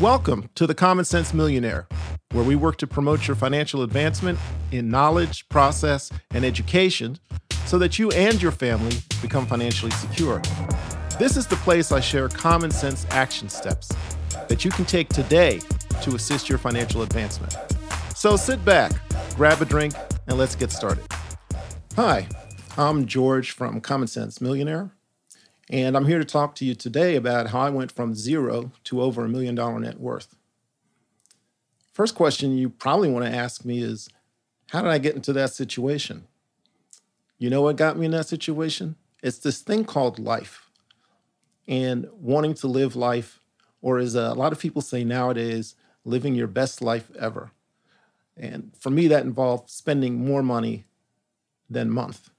Welcome to the Common Sense Millionaire, where we work to promote your financial advancement in knowledge, process, and education so that you and your family become financially secure. This is the place I share common sense action steps that you can take today to assist your financial advancement. So sit back, grab a drink, and let's get started. Hi, I'm George from Common Sense Millionaire, and I'm here to talk to you today about how I went from zero to over a million dollar net worth. First question you probably want to ask me is How did I get into that situation? You know what got me in that situation? It's this thing called life and wanting to live life, or as a lot of people say nowadays, living your best life ever. And for me, that involved spending more money than month.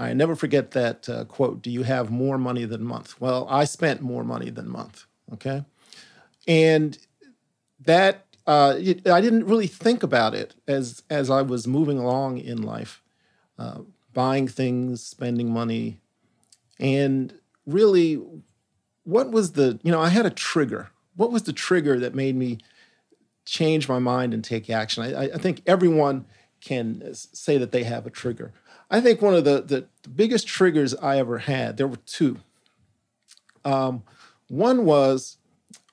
I never forget that uh, quote Do you have more money than month? Well, I spent more money than month. Okay. And that, uh, it, I didn't really think about it as, as I was moving along in life, uh, buying things, spending money. And really, what was the, you know, I had a trigger. What was the trigger that made me change my mind and take action? I, I think everyone can say that they have a trigger. I think one of the, the, the biggest triggers I ever had, there were two. Um, one was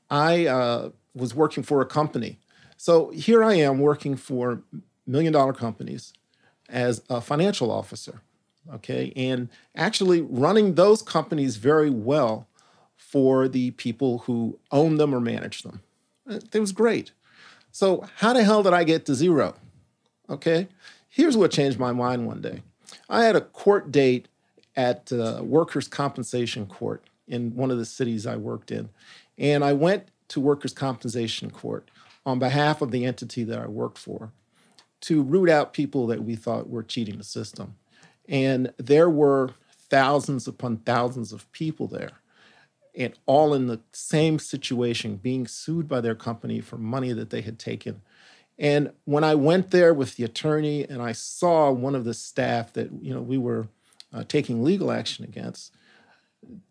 I uh, was working for a company. So here I am working for million dollar companies as a financial officer, okay, and actually running those companies very well for the people who own them or manage them. It was great. So, how the hell did I get to zero? Okay, here's what changed my mind one day. I had a court date at uh, workers' compensation court in one of the cities I worked in. And I went to workers' compensation court on behalf of the entity that I worked for to root out people that we thought were cheating the system. And there were thousands upon thousands of people there, and all in the same situation, being sued by their company for money that they had taken and when I went there with the attorney and I saw one of the staff that you know we were uh, taking legal action against,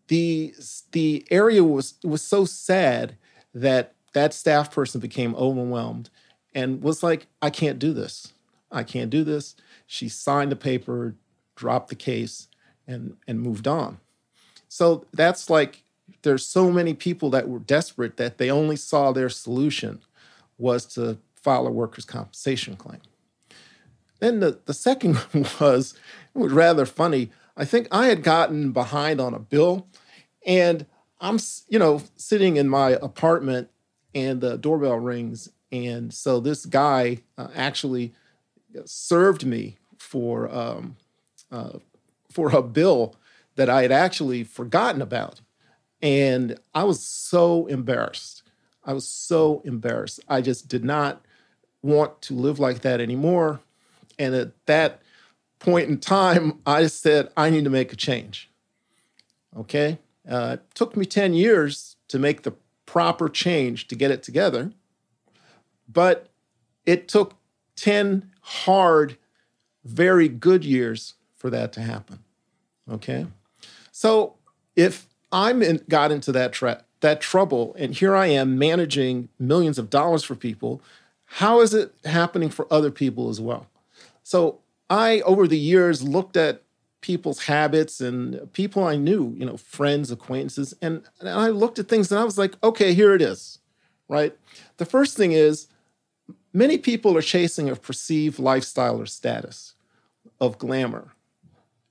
the the area was was so sad that that staff person became overwhelmed and was like, I can't do this. I can't do this. She signed the paper, dropped the case, and and moved on. So that's like there's so many people that were desperate that they only saw their solution was to file a workers' compensation claim. Then the, the second was, it was rather funny. I think I had gotten behind on a bill and I'm, you know, sitting in my apartment and the doorbell rings. And so this guy uh, actually served me for, um, uh, for a bill that I had actually forgotten about. And I was so embarrassed. I was so embarrassed. I just did not want to live like that anymore. And at that point in time, I said, I need to make a change. Okay. Uh, it took me 10 years to make the proper change to get it together, but it took 10 hard, very good years for that to happen. Okay. So if I'm in, got into that that trouble, and here I am managing millions of dollars for people how is it happening for other people as well? So I, over the years, looked at people's habits and people I knew, you know, friends, acquaintances, and, and I looked at things and I was like, okay, here it is, right? The first thing is many people are chasing a perceived lifestyle or status of glamour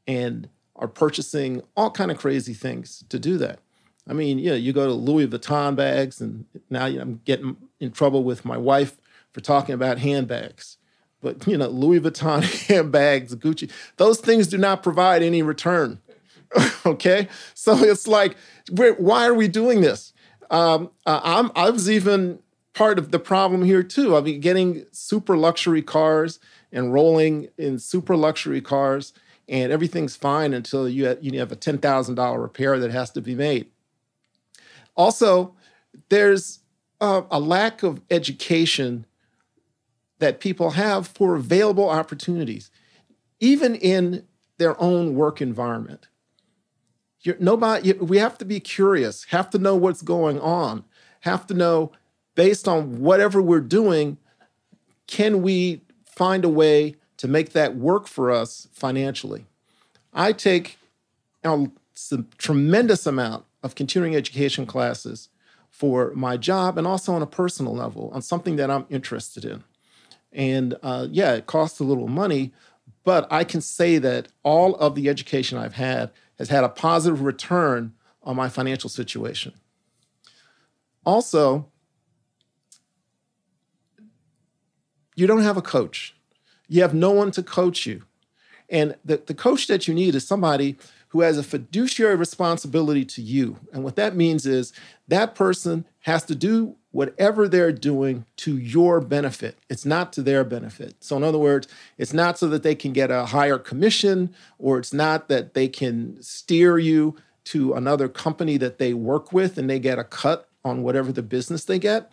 and are purchasing all kind of crazy things to do that. I mean, yeah, you go to Louis Vuitton bags, and now I'm getting in trouble with my wife for talking about handbags. But you know, Louis Vuitton handbags, Gucci, those things do not provide any return. okay, so it's like, why are we doing this? Um, uh, I'm, I was even part of the problem here too. I mean, getting super luxury cars and rolling in super luxury cars, and everything's fine until you have, you have a ten thousand dollar repair that has to be made. Also, there's uh, a lack of education that people have for available opportunities, even in their own work environment. You're, nobody, we have to be curious, have to know what's going on, have to know based on whatever we're doing, can we find a way to make that work for us financially? I take a tremendous amount of continuing education classes for my job and also on a personal level on something that I'm interested in. And uh, yeah, it costs a little money, but I can say that all of the education I've had has had a positive return on my financial situation. Also, you don't have a coach. You have no one to coach you. And the, the coach that you need is somebody who has a fiduciary responsibility to you. And what that means is that person has to do whatever they're doing to your benefit. It's not to their benefit. So, in other words, it's not so that they can get a higher commission, or it's not that they can steer you to another company that they work with and they get a cut on whatever the business they get.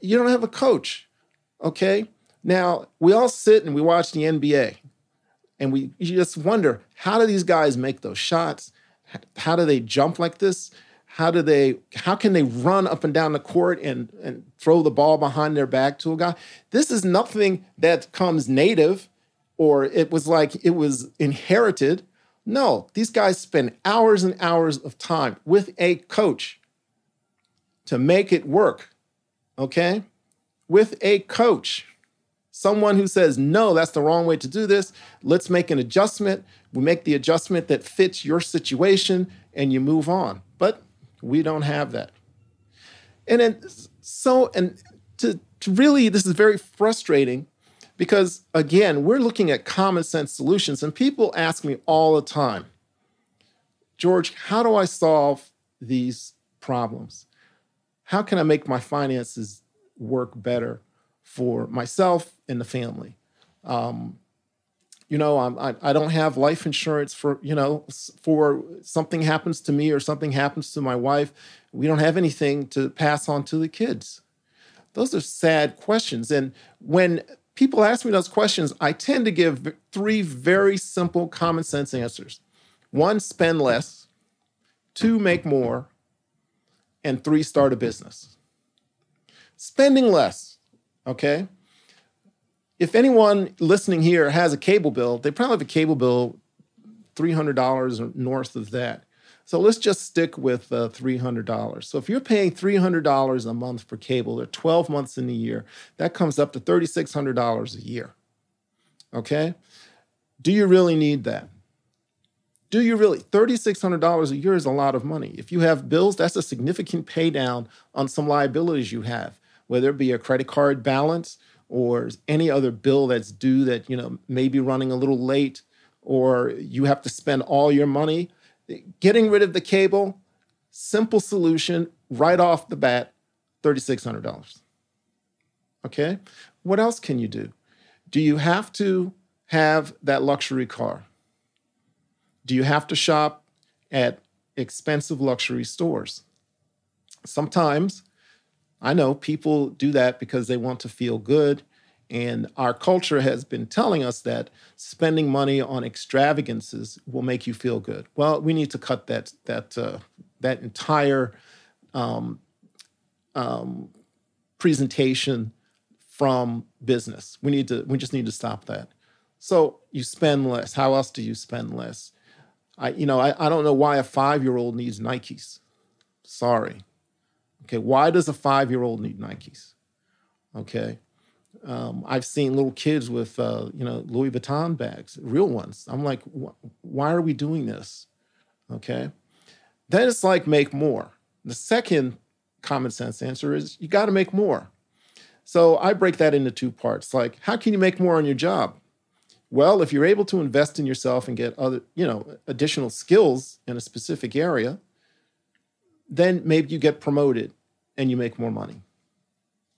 You don't have a coach. Okay. Now, we all sit and we watch the NBA and we just wonder how do these guys make those shots? How do they jump like this? How do they how can they run up and down the court and, and throw the ball behind their back to a guy? This is nothing that comes native or it was like it was inherited. No, these guys spend hours and hours of time with a coach to make it work. Okay? With a coach someone who says, no, that's the wrong way to do this. Let's make an adjustment. We make the adjustment that fits your situation and you move on. But we don't have that. And then, so, and to, to really, this is very frustrating because, again, we're looking at common sense solutions. And people ask me all the time, George, how do I solve these problems? How can I make my finances work better? for myself and the family. Um, you know, I'm, I, I don't have life insurance for, you know, for something happens to me or something happens to my wife. We don't have anything to pass on to the kids. Those are sad questions. And when people ask me those questions, I tend to give three very simple common sense answers one, spend less, two, make more, and three, start a business. Spending less Okay. If anyone listening here has a cable bill, they probably have a cable bill $300 or north of that. So let's just stick with uh, $300. So if you're paying $300 a month for cable, or 12 months in a year, that comes up to $3,600 a year. Okay? Do you really need that? Do you really? $3,600 a year is a lot of money. If you have bills, that's a significant pay down on some liabilities you have whether it be a credit card balance or any other bill that's due that you know may be running a little late or you have to spend all your money getting rid of the cable simple solution right off the bat $3600 okay? What else can you do? Do you have to have that luxury car? Do you have to shop at expensive luxury stores? Sometimes I know people do that because they want to feel good. And our culture has been telling us that spending money on extravagances will make you feel good. Well, we need to cut that that uh, that entire um, um, presentation from business. We need to we just need to stop that. So you spend less. How else do you spend less? I you know I, I don't know why a five year old needs Nikes. Sorry, Okay, why does a five year old need Nikes? Okay. Um, I've seen little kids with, uh, you know, Louis Vuitton bags, real ones. I'm like, wh- why are we doing this? Okay. Then it's like make more. The second common sense answer is you got to make more. So I break that into two parts. Like, how can you make more on your job? Well, if you're able to invest in yourself and get other, you know, additional skills in a specific area, then maybe you get promoted and you make more money.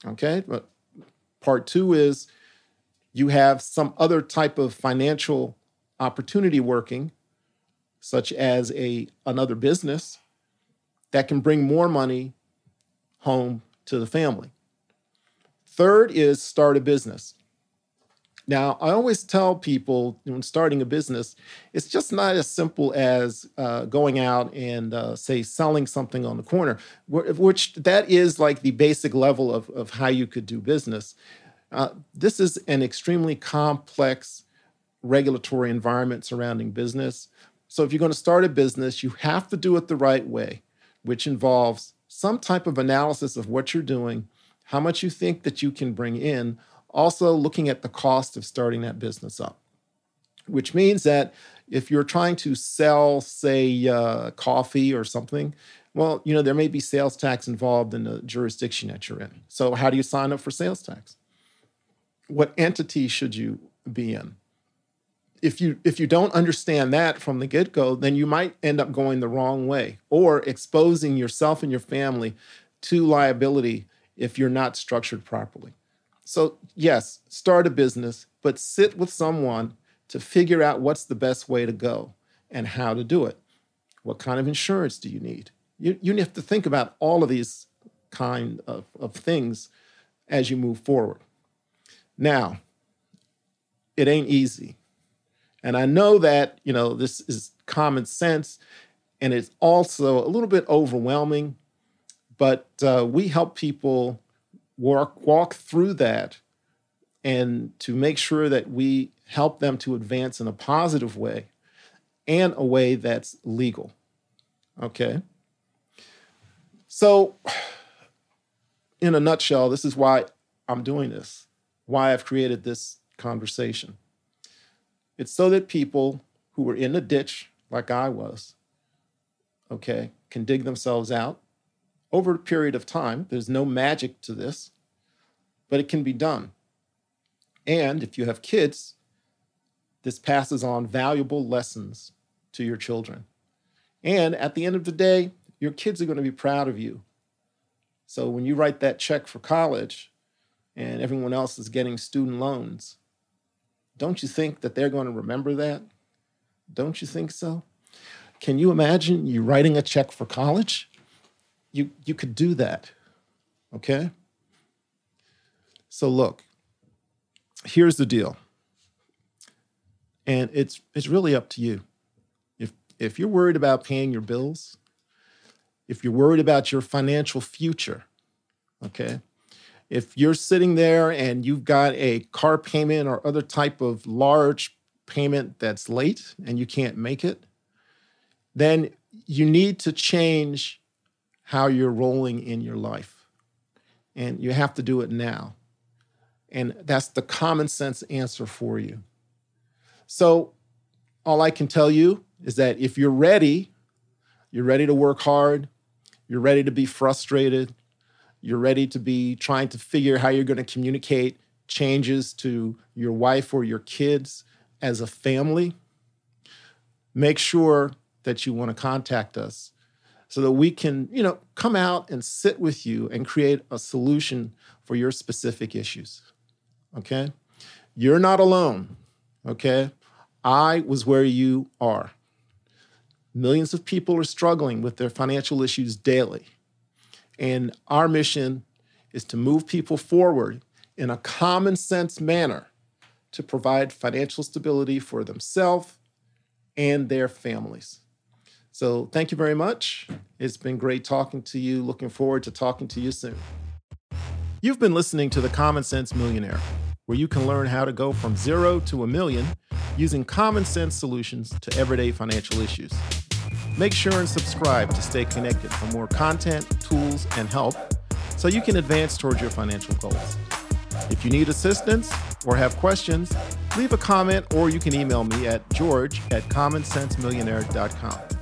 Okay. But part two is you have some other type of financial opportunity working, such as a another business that can bring more money home to the family. Third is start a business. Now, I always tell people when starting a business, it's just not as simple as uh, going out and, uh, say, selling something on the corner, which that is like the basic level of, of how you could do business. Uh, this is an extremely complex regulatory environment surrounding business. So, if you're going to start a business, you have to do it the right way, which involves some type of analysis of what you're doing, how much you think that you can bring in, also looking at the cost of starting that business up, which means that if you're trying to sell, say, uh, coffee or something, well, you know, there may be sales tax involved in the jurisdiction that you're in. So, how do you sign up for sales tax? What entity should you be in? If you if you don't understand that from the get-go, then you might end up going the wrong way or exposing yourself and your family to liability if you're not structured properly. So, yes, start a business, but sit with someone to figure out what's the best way to go and how to do it. What kind of insurance do you need? You, you have to think about all of these kind of, of things as you move forward. Now, it ain't easy. And I know that, you know, this is common sense and it's also a little bit overwhelming, but uh, we help people work walk through that and to make sure that we help them to advance in a positive way and a way that's legal. Okay? So, in a nutshell, this is why I'm doing this, why I've created this conversation. It's so that people who were in a ditch, like I was, okay, can dig themselves out over a period of time. There's no magic to this, but it can be done. And if you have kids, this passes on valuable lessons to your children. And at the end of the day, your kids are going to be proud of you. So when you write that check for college and everyone else is getting student loans, don't you think that they're going to remember that? Don't you think so? Can you imagine you writing a check for college? You you could do that. Okay? So look, here's the deal. And it's it's really up to you. If if you're worried about paying your bills, if you're worried about your financial future, okay? If you're sitting there and you've got a car payment or other type of large payment that's late and you can't make it, then you need to change how you're rolling in your life. And you have to do it now. And that's the common sense answer for you. So, all I can tell you is that if you're ready, you're ready to work hard, you're ready to be frustrated, you're ready to be trying to figure how you're going to communicate changes to your wife or your kids as a family, make sure that you want to contact us so that we can, you know, come out and sit with you and create a solution for your specific issues. Okay? You're not alone. Okay? I was where you are. Millions of people are struggling with their financial issues daily. And our mission is to move people forward in a common sense manner to provide financial stability for themselves and their families. So thank you very much. It's been great talking to you. Looking forward to talking to you soon. You've been listening to The Common Sense Millionaire, where you can learn how to go from zero to a million using common sense solutions to everyday financial issues. Make sure and subscribe to stay connected for more content, tools, and help so you can advance towards your financial goals. If you need assistance or have questions, leave a comment or you can email me at george at commonsensemillionaire.com.